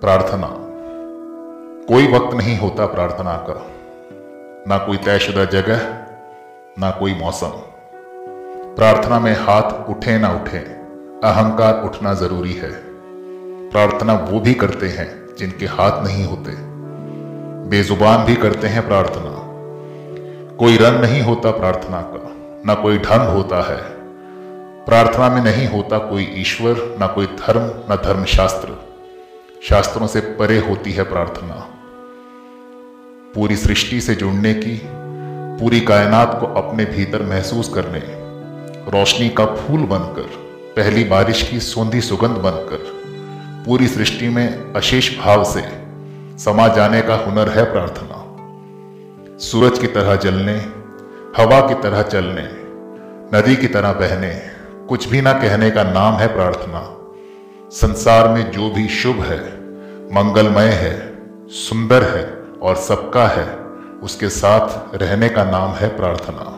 प्रार्थना। कोई वक्त नहीं होता प्रार्थना का। ना कोई तयशुदा जगह, ना कोई मौसम। प्रार्थना में हाथ उठे ना उठे, अहंकार उठना ज़रूरी है। प्रार्थना वो भी करते हैं जिनके हाथ नहीं होते। बेजुबान भी करते हैं प्रार्थना। कोई रंग नहीं होता प्रार्थना का, ना कोई ढंग होता है। प्रार्थना में नहीं होता कोई ईश्वर, ना कोई धर्म, ना धर्मशास्त्र। शास्त्रों से परे होती है प्रार्थना। पूरी सृष्टि से जुड़ने की, पूरी कायनात को अपने भीतर महसूस करने, रोशनी का फूल बनकर, पहली बारिश की सौंधी सुगंध बनकर, पूरी सृष्टि में अशेष भाव से समा जाने का हुनर है प्रार्थना। सूरज की तरह जलने, हवा की तरह चलने, नदी की तरह बहने, कुछ भी ना कहने का नाम है प्रार्थना। संसार में जो भी शुभ है, मंगलमय है, सुंदर है और सबका है, उसके साथ रहने का नाम है प्रार्थना।